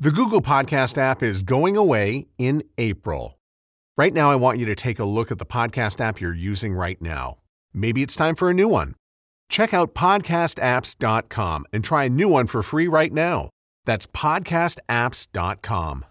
The Google Podcast app is going away in April. Right now, I want you to take a look at the podcast app you're using right now. Maybe it's time for a new one. Check out podcastapps.com and try a new one for free right now. That's podcastapps.com.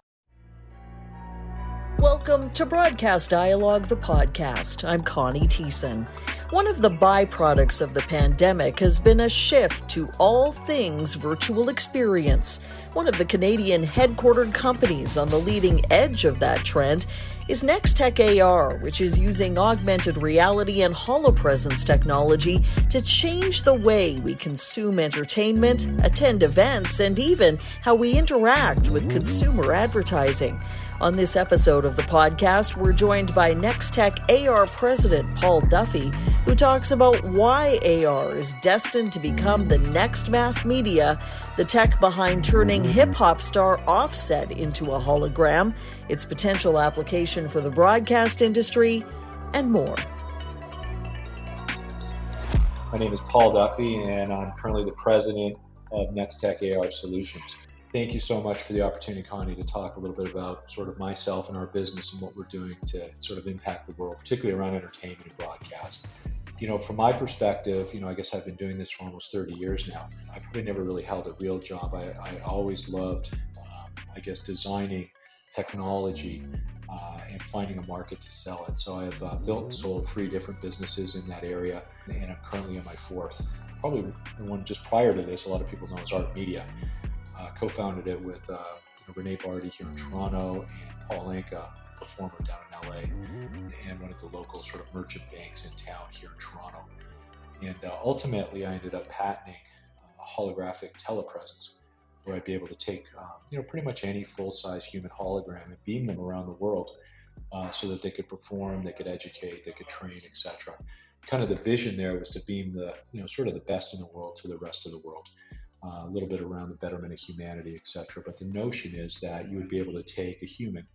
Welcome to Broadcast Dialogue, the podcast. I'm Connie Thiessen. One of the byproducts of the pandemic has been a shift to all things virtual experience. One of the Canadian headquartered companies on the leading edge of that trend is NexTech AR, which is using augmented reality and holopresence technology to change the way we consume entertainment, attend events, and even how we interact with consumer advertising. On this episode of the podcast, we're joined by NexTech AR President Paul Duffy, who talks about why AR is destined to become the next mass media, the tech behind turning hip hop star Offset into a hologram, its potential application for the broadcast industry, and more. My name is Paul Duffy, and I'm currently the president of NexTech AR Solutions thank you so much for the opportunity, Connie, to talk a little bit about sort of myself and our business and what we're doing to sort of impact the world, particularly around entertainment and broadcast. You know, from my perspective, you know, I guess I've been doing this for almost 30 years now. I probably never really held a real job. I, I always loved, um, I guess, designing technology uh, and finding a market to sell it. So I've uh, built and sold three different businesses in that area, and I'm currently in my fourth. Probably the one just prior to this, a lot of people know as ARHT Media uh, co-founded it with uh, Renee Barty here in Toronto and Paul Anka, a performer down in LA, and one of the local sort of merchant banks in town here in Toronto. And uh, ultimately, I ended up patenting a holographic telepresence, where I'd be able to take um, you know pretty much any full-size human hologram and beam them around the world, uh, so that they could perform, they could educate, they could train, etc. Kind of the vision there was to beam the you know sort of the best in the world to the rest of the world uh, a little bit around the betterment of humanity, etc. But the notion is that you would be able to take a human,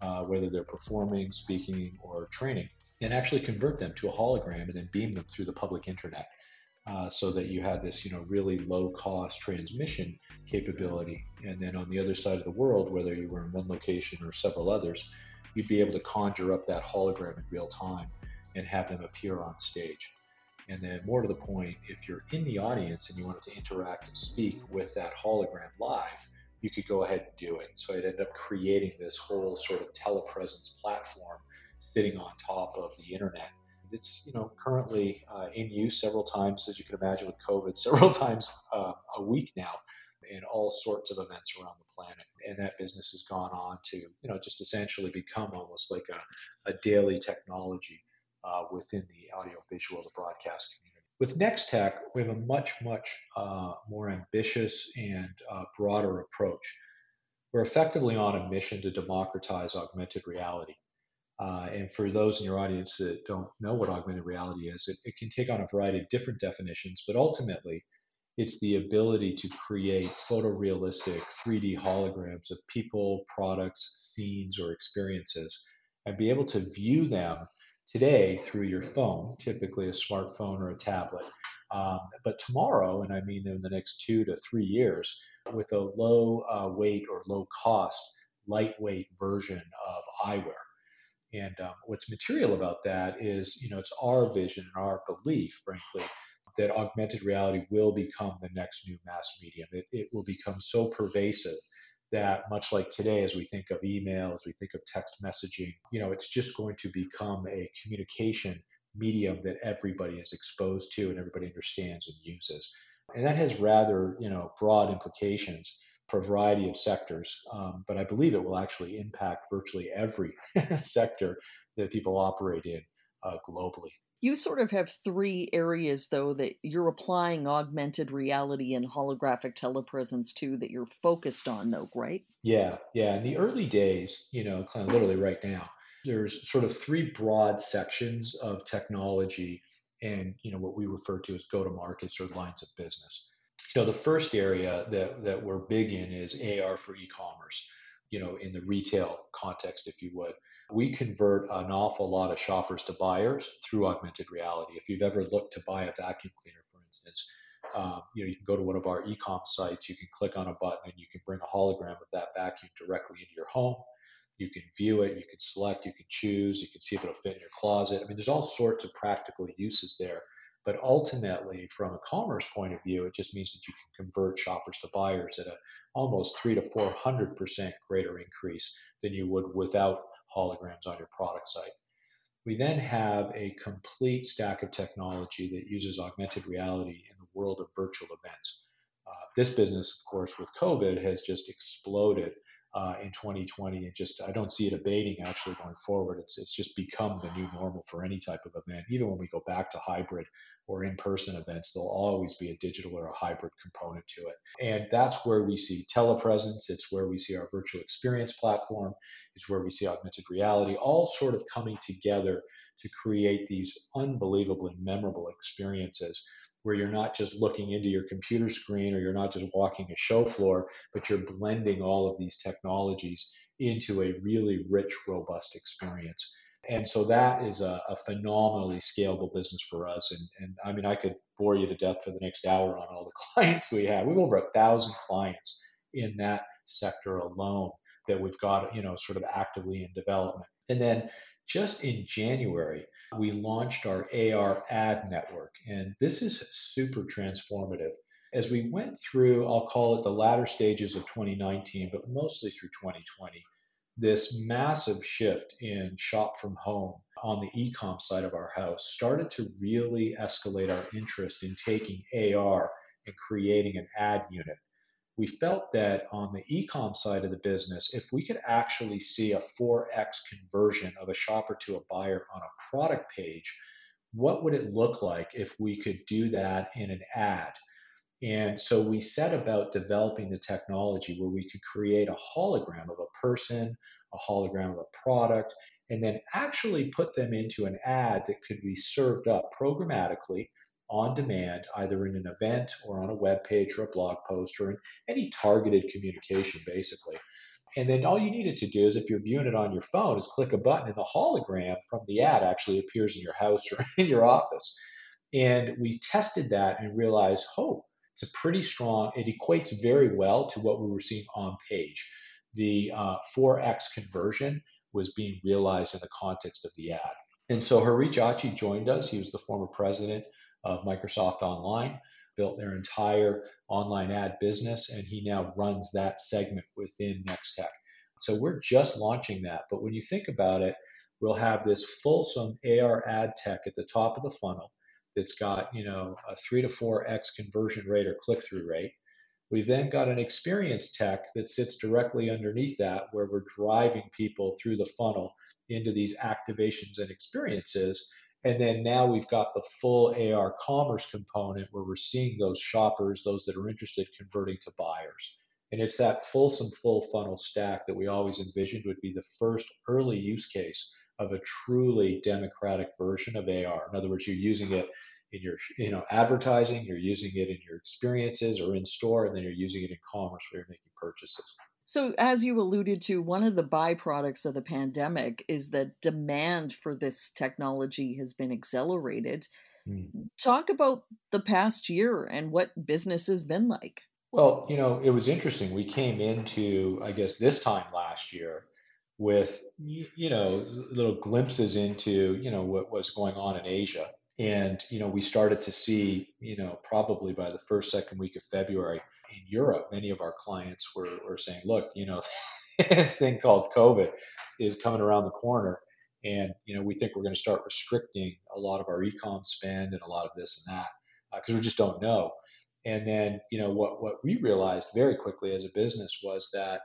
uh, whether they're performing, speaking, or training, and actually convert them to a hologram and then beam them through the public internet. Uh, so that you had this, you know, really low cost transmission capability. And then on the other side of the world, whether you were in one location or several others, you'd be able to conjure up that hologram in real time and have them appear on stage. And then, more to the point, if you're in the audience and you wanted to interact and speak with that hologram live, you could go ahead and do it. So I'd end up creating this whole sort of telepresence platform sitting on top of the internet. It's you know currently uh, in use several times, as you can imagine with COVID, several times uh, a week now, in all sorts of events around the planet. And that business has gone on to you know just essentially become almost like a, a daily technology uh, within the audiovisual, the broadcast community. With NexTech, we have a much, much uh, more ambitious and uh, broader approach. We're effectively on a mission to democratize augmented reality. Uh, and for those in your audience that don't know what augmented reality is, it, it can take on a variety of different definitions, but ultimately, it's the ability to create photorealistic 3D holograms of people, products, scenes, or experiences, and be able to view them today through your phone, typically a smartphone or a tablet. Um, but tomorrow, and I mean in the next two to three years, with a low uh, weight or low cost, lightweight version of eyewear. And um, what's material about that is, you know, it's our vision and our belief, frankly, that augmented reality will become the next new mass medium. It, it will become so pervasive that much like today as we think of email as we think of text messaging you know it's just going to become a communication medium that everybody is exposed to and everybody understands and uses. And that has rather you know broad implications for a variety of sectors um, but i believe it will actually impact virtually every sector that people operate in uh, globally you sort of have three areas, though, that you're applying augmented reality and holographic telepresence to that you're focused on, though, right? Yeah, yeah. In the early days, you know, kind of literally right now, there's sort of three broad sections of technology and, you know, what we refer to as go to markets or lines of business. You know, the first area that, that we're big in is AR for e commerce, you know, in the retail context, if you would we convert an awful lot of shoppers to buyers through augmented reality. If you've ever looked to buy a vacuum cleaner, for instance, Um, you know, you can go to one of our e-com sites, you can click on a button, and you can bring a hologram of that vacuum directly into your home. You can view it, you can select, you can choose, you can see if it'll fit in your closet. I mean, there's all sorts of practical uses there. But ultimately, from a commerce point of view, it just means that you can convert shoppers to buyers at a almost three to four hundred percent greater increase than you would without holograms on your product site. We then have a complete stack of technology that uses augmented reality in the world of virtual events. Uh, this business, of course, with COVID has just exploded uh, in 2020 and just I don't see it abating actually going forward. It's it's just become the new normal for any type of event. Even when we go back to hybrid or in-person events, there'll always be a digital or a hybrid component to it. And that's where we see telepresence. It's where we see our virtual experience platform. It's where we see augmented reality, all sort of coming together to create these unbelievably memorable experiences where you're not just looking into your computer screen or you're not just walking a show floor, but you're blending all of these technologies into a really rich, robust experience. And so that is a, a phenomenally scalable business for us. And, and I mean, I could bore you to death for the next hour on all the clients we have. We have over a thousand clients in that sector alone that we've got, you know, sort of actively in development. And then just in January, we launched our AR ad network, and this is super transformative. As we went through, I'll call it the latter stages of 2019, but mostly through 2020, this massive shift in shop from home on the e-com side of our house started to really escalate our interest in taking AR and creating an ad unit we felt that on the ecom side of the business, if we could actually see a 4x conversion of a shopper to a buyer on a product page, what would it look like if we could do that in an ad? And so we set about developing the technology where we could create a hologram of a person, a hologram of a product, and then actually put them into an ad that could be served up programmatically on demand, either in an event or on a web page or a blog post or in any targeted communication, basically. And then all you needed to do is, if you're viewing it on your phone, is click a button and the hologram from the ad actually appears in your house or in your office. And we tested that and realized, oh, it's a pretty strong, it equates very well to what we were seeing on page. The uh, 4x conversion was being realized in the context of the ad. And so Harish Achi joined us. He was the former president of Microsoft Online, built their entire online ad business, and he now runs that segment within NexTech. So we're just launching that. But when you think about it, we'll have this fulsome AR ad tech at the top of the funnel that's got, you know, a three to four X conversion rate or click through rate. We've then got an experience tech that sits directly underneath that, where we're driving people through the funnel into these activations and experiences and then now we've got the full AR commerce component where we're seeing those shoppers, those that are interested, converting to buyers. And it's that fulsome full funnel stack that we always envisioned would be the first early use case of a truly democratic version of AR. In other words, you're using it in your you know advertising, you're using it in your experiences or in store, and then you're using it in commerce where you're making purchases. So, as you alluded to, one of the byproducts of the pandemic is that demand for this technology has been accelerated. Mm. Talk about the past year and what business has been like. Well, you know, it was interesting. We came into, I guess, this time last year with, you know, little glimpses into, you know, what was going on in Asia. And, you know, we started to see, you know, probably by the first, second week of February, in Europe, many of our clients were, were saying, look, you know, this thing called COVID is coming around the corner. And, you know, we think we're going to start restricting a lot of our ecom spend and a lot of this and that because uh, we just don't know. And then, you know, what, what we realized very quickly as a business was that,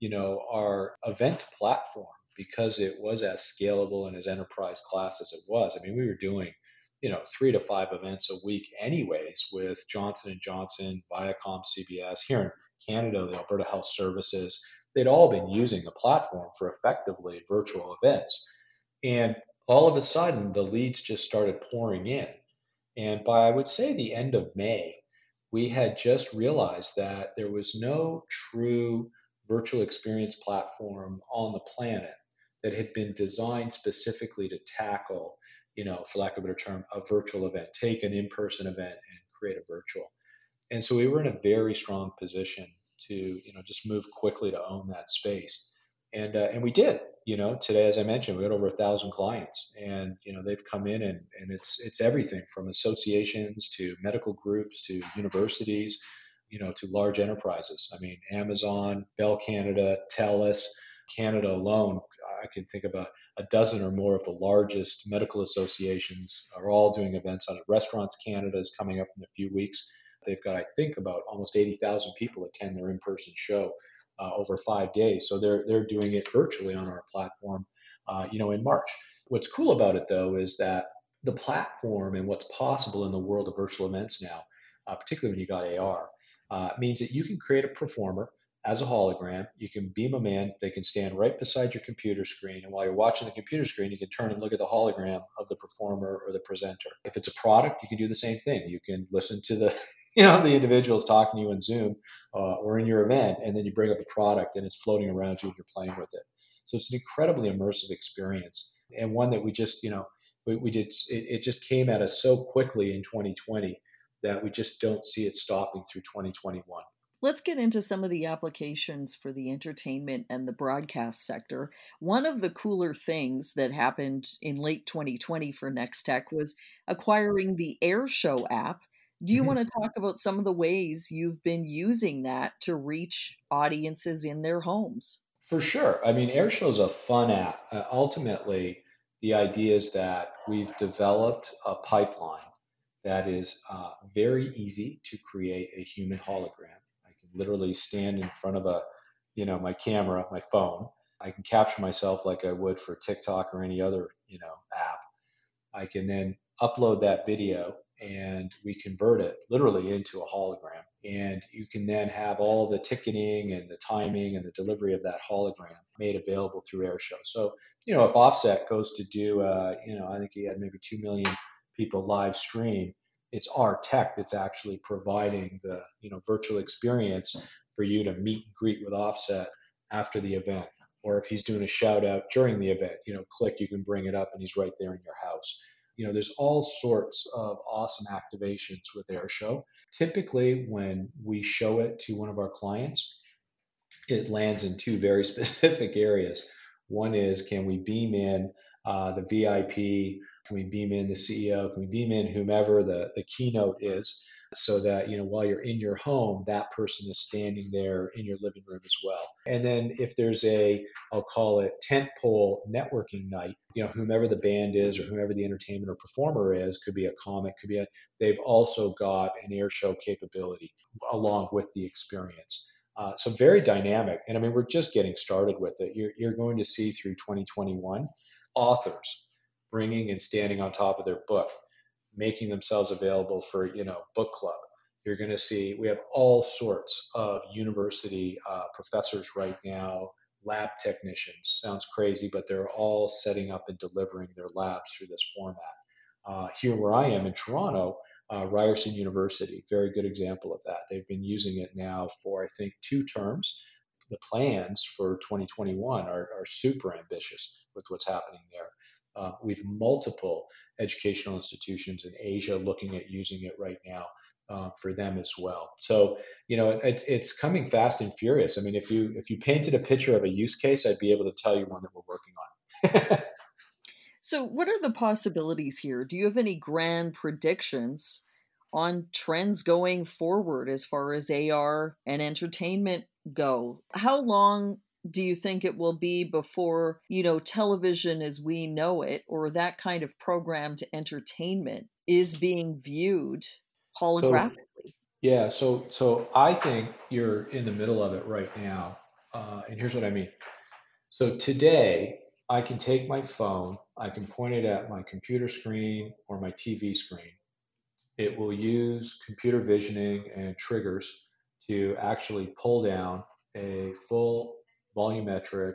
you know, our event platform, because it was as scalable and as enterprise class as it was, I mean, we were doing you know three to five events a week anyways with johnson & johnson viacom cbs here in canada the alberta health services. They'd all been using the platform for effectively virtual events. And all of a sudden the leads just started pouring in. And by i would say the end of may we had just realized that there was no true virtual experience platform on the planet that had been designed specifically to tackle you know, for lack of a better term, a virtual event. Take an in-person event and create a virtual. And so we were in a very strong position to, you know, just move quickly to own that space. And, uh, and we did, you know, today, as I mentioned, we had over a thousand clients and, you know, they've come in and, and it's, it's everything from associations to medical groups to universities, you know, to large enterprises. I mean, Amazon, Bell Canada, TELUS, Canada alone, I can think of a, a dozen or more of the largest medical associations are all doing events on it. Restaurants Canada is coming up in a few weeks. They've got, I think, about almost 80,000 people attend their in-person show uh, over five days. So they're they're doing it virtually on our platform, uh, you know, in March. What's cool about it though is that the platform and what's possible in the world of virtual events now, uh, particularly when you got AR, uh, means that you can create a performer as a hologram. You can beam them in. They can stand right beside your computer screen. And while you're watching the computer screen, you can turn and look at the hologram of the performer or the presenter. If it's a product, you can do the same thing. You can listen to the you know the individuals talking to you in Zoom uh, or in your event, and then you bring up a product and it's floating around you and you're playing with it. So it's an incredibly immersive experience and one that we just you know we, we did it, it just came at us so quickly in 2020 that we just don't see it stopping through 2021. Let's get into some of the applications for the entertainment and the broadcast sector. One of the cooler things that happened in late 2020 for NexTech was acquiring the Airshow app. Do you mm-hmm. want to talk about some of the ways you've been using that to reach audiences in their homes? For sure. I mean, Airshow is a fun app. Uh, ultimately, the idea is that we've developed a pipeline that is uh, very easy to create a human hologram literally stand in front of a, you know, my camera, my phone. I can capture myself like I would for TikTok or any other, you know, app. I can then upload that video and we convert it literally into a hologram. And you can then have all the ticketing and the timing and the delivery of that hologram made available through Airshow. So, you know, if Offset goes to do, uh, you know, I think he had maybe 2 million people live stream, it's our tech that's actually providing the you know virtual experience for you to meet and greet with offset after the event or if he's doing a shout out during the event you know click you can bring it up and he's right there in your house. You know there's all sorts of awesome activations with airshow. Typically when we show it to one of our clients it lands in two very specific areas. One is can we beam in uh, the vip can we beam in the CEO? Can we beam in whomever the, the keynote is so that, you know, while you're in your home, that person is standing there in your living room as well. And then if there's a, I'll call it tentpole networking night, you know, whomever the band is or whomever the entertainment or performer is, could be a comic, could be a, they've also got an Airshow capability along with the experience. Uh, so very dynamic. And I mean, we're just getting started with it. You're, you're going to see through 2021 authors bringing and standing on top of their book, making themselves available for you know book club. You're going to see we have all sorts of university uh, professors right now, lab technicians. Sounds crazy, but they're all setting up and delivering their labs through this format. Uh, here, where I am in Toronto, uh, Ryerson University, very good example of that. They've been using it now for I think two terms. The plans for 2021 are, are super ambitious with what's happening there. Uh, we've multiple educational institutions in Asia looking at using it right now uh, for them as well. So you know it, it's coming fast and furious. I mean, if you if you painted a picture of a use case, I'd be able to tell you one that we're working on. so, what are the possibilities here? Do you have any grand predictions on trends going forward as far as AR and entertainment go? How long do you think it will be before, you know, television as we know it or that kind of programmed entertainment is being viewed holographically? So, yeah, so so I think you're in the middle of it right now. Uh, and here's what I mean. So today, I can take my phone, I can point it at my computer screen or my TV screen. It will use computer visioning and triggers to actually pull down a full volumetric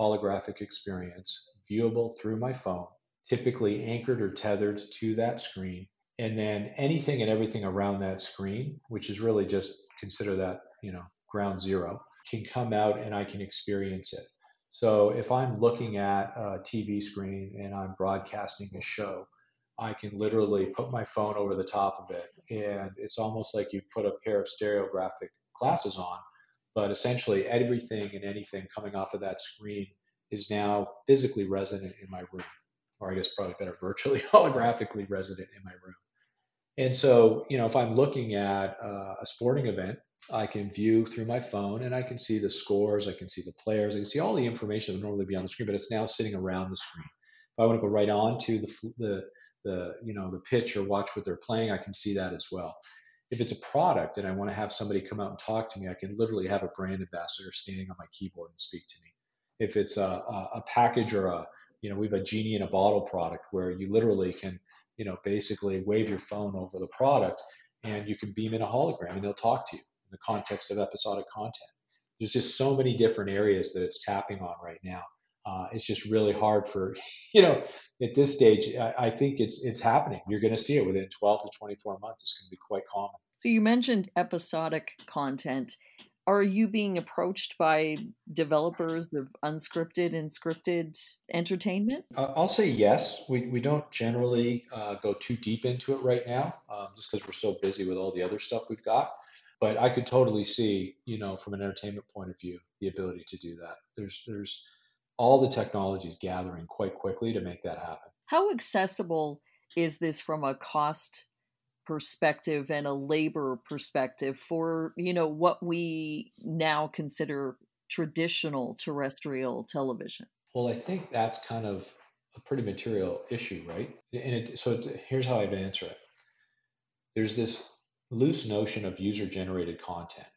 holographic experience viewable through my phone, typically anchored or tethered to that screen. And then anything and everything around that screen, which is really just consider that, you know, ground zero, can come out and I can experience it. So if I'm looking at a TV screen and I'm broadcasting a show, I can literally put my phone over the top of it, and it's almost like you put a pair of stereographic glasses on. But essentially, everything and anything coming off of that screen is now physically resident in my room, or I guess probably better, virtually holographically resident in my room. And so, you know, if I'm looking at uh, a sporting event, I can view through my phone and I can see the scores, I can see the players, I can see all the information that would normally be on the screen, but it's now sitting around the screen. If I want to go right on to the, the, the you know, the pitch or watch what they're playing, I can see that as well. If it's a product and I want to have somebody come out and talk to me, I can literally have a brand ambassador standing on my keyboard and speak to me. If it's a, a, a package or a, you know, we have a genie in a bottle product where you literally can you know, basically wave your phone over the product and you can beam in a hologram and they'll talk to you in the context of episodic content. There's just so many different areas that it's tapping on right now. Uh, it's just really hard for, you know, at this stage, I, I think it's it's happening. You're going to see it within 12 to 24 months. It's going to be quite common. So you mentioned episodic content are you being approached by developers of unscripted and scripted entertainment? Uh, I'll say yes. We, we don't generally uh, go too deep into it right now, um, just because we're so busy with all the other stuff we've got. But I could totally see, you know, from an entertainment point of view, the ability to do that. There's there's all the technologies gathering quite quickly to make that happen. How accessible is this from a cost perspective and a labor perspective for you know what we now consider traditional terrestrial television? Well i think that's kind of a pretty material issue right? And it, so it, here's how i'd answer it. There's this loose notion of user generated content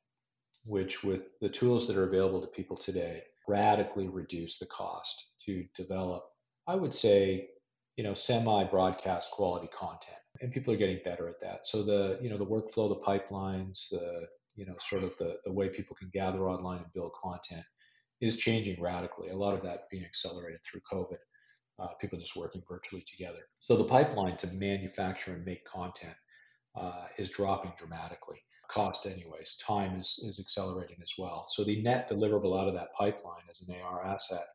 which with the tools that are available to people today radically reduce the cost to develop i would say you know semi broadcast quality content and people are getting better at that. So the you know the workflow, the pipelines, the you know sort of the the way people can gather online and build content is changing radically. A lot of that being accelerated through COVID. Uh, people just working virtually together. So the pipeline to manufacture and make content uh, is dropping dramatically. Cost, anyways, time is is accelerating as well. So the net deliverable out of that pipeline as an AR asset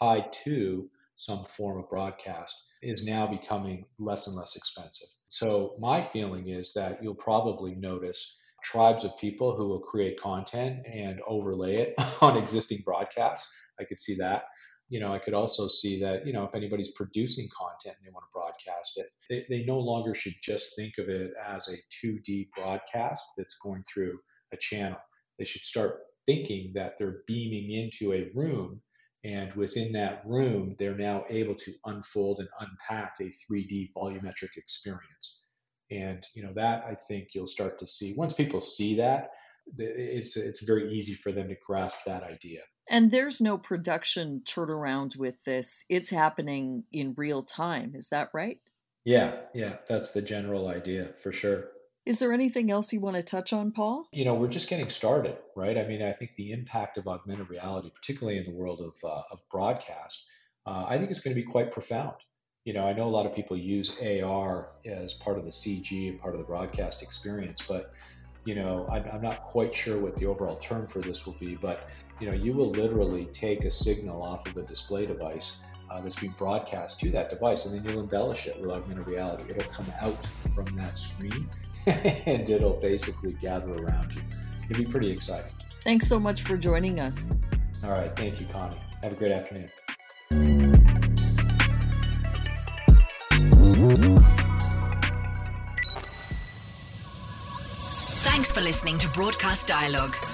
tied to some form of broadcast is now becoming less and less expensive. So, my feeling is that you'll probably notice tribes of people who will create content and overlay it on existing broadcasts. I could see that. You know, I could also see that, you know, if anybody's producing content and they want to broadcast it, they, they no longer should just think of it as a 2D broadcast that's going through a channel. They should start thinking that they're beaming into a room and within that room, they're now able to unfold and unpack a 3D volumetric experience. And you know that I think you'll start to see once people see that, it's it's very easy for them to grasp that idea. And there's no production turnaround with this. It's happening in real time. Is that right? Yeah, yeah, that's the general idea for sure. Is there anything else you want to touch on, Paul? You know, we're just getting started, right? I mean, I think the impact of augmented reality, particularly in the world of, uh, of broadcast, uh, I think it's going to be quite profound. You know, I know a lot of people use AR as part of the CG and part of the broadcast experience, but you know, I'm, I'm not quite sure what the overall term for this will be, but you know, you will literally take a signal off of a display device uh, that's being broadcast to that device, and then you'll embellish it with augmented reality. It'll come out from that screen and it'll basically gather around you. It'll be pretty exciting. Thanks so much for joining us. All right. Thank you, Connie. Have a great afternoon. Thanks for listening to Broadcast Dialogue.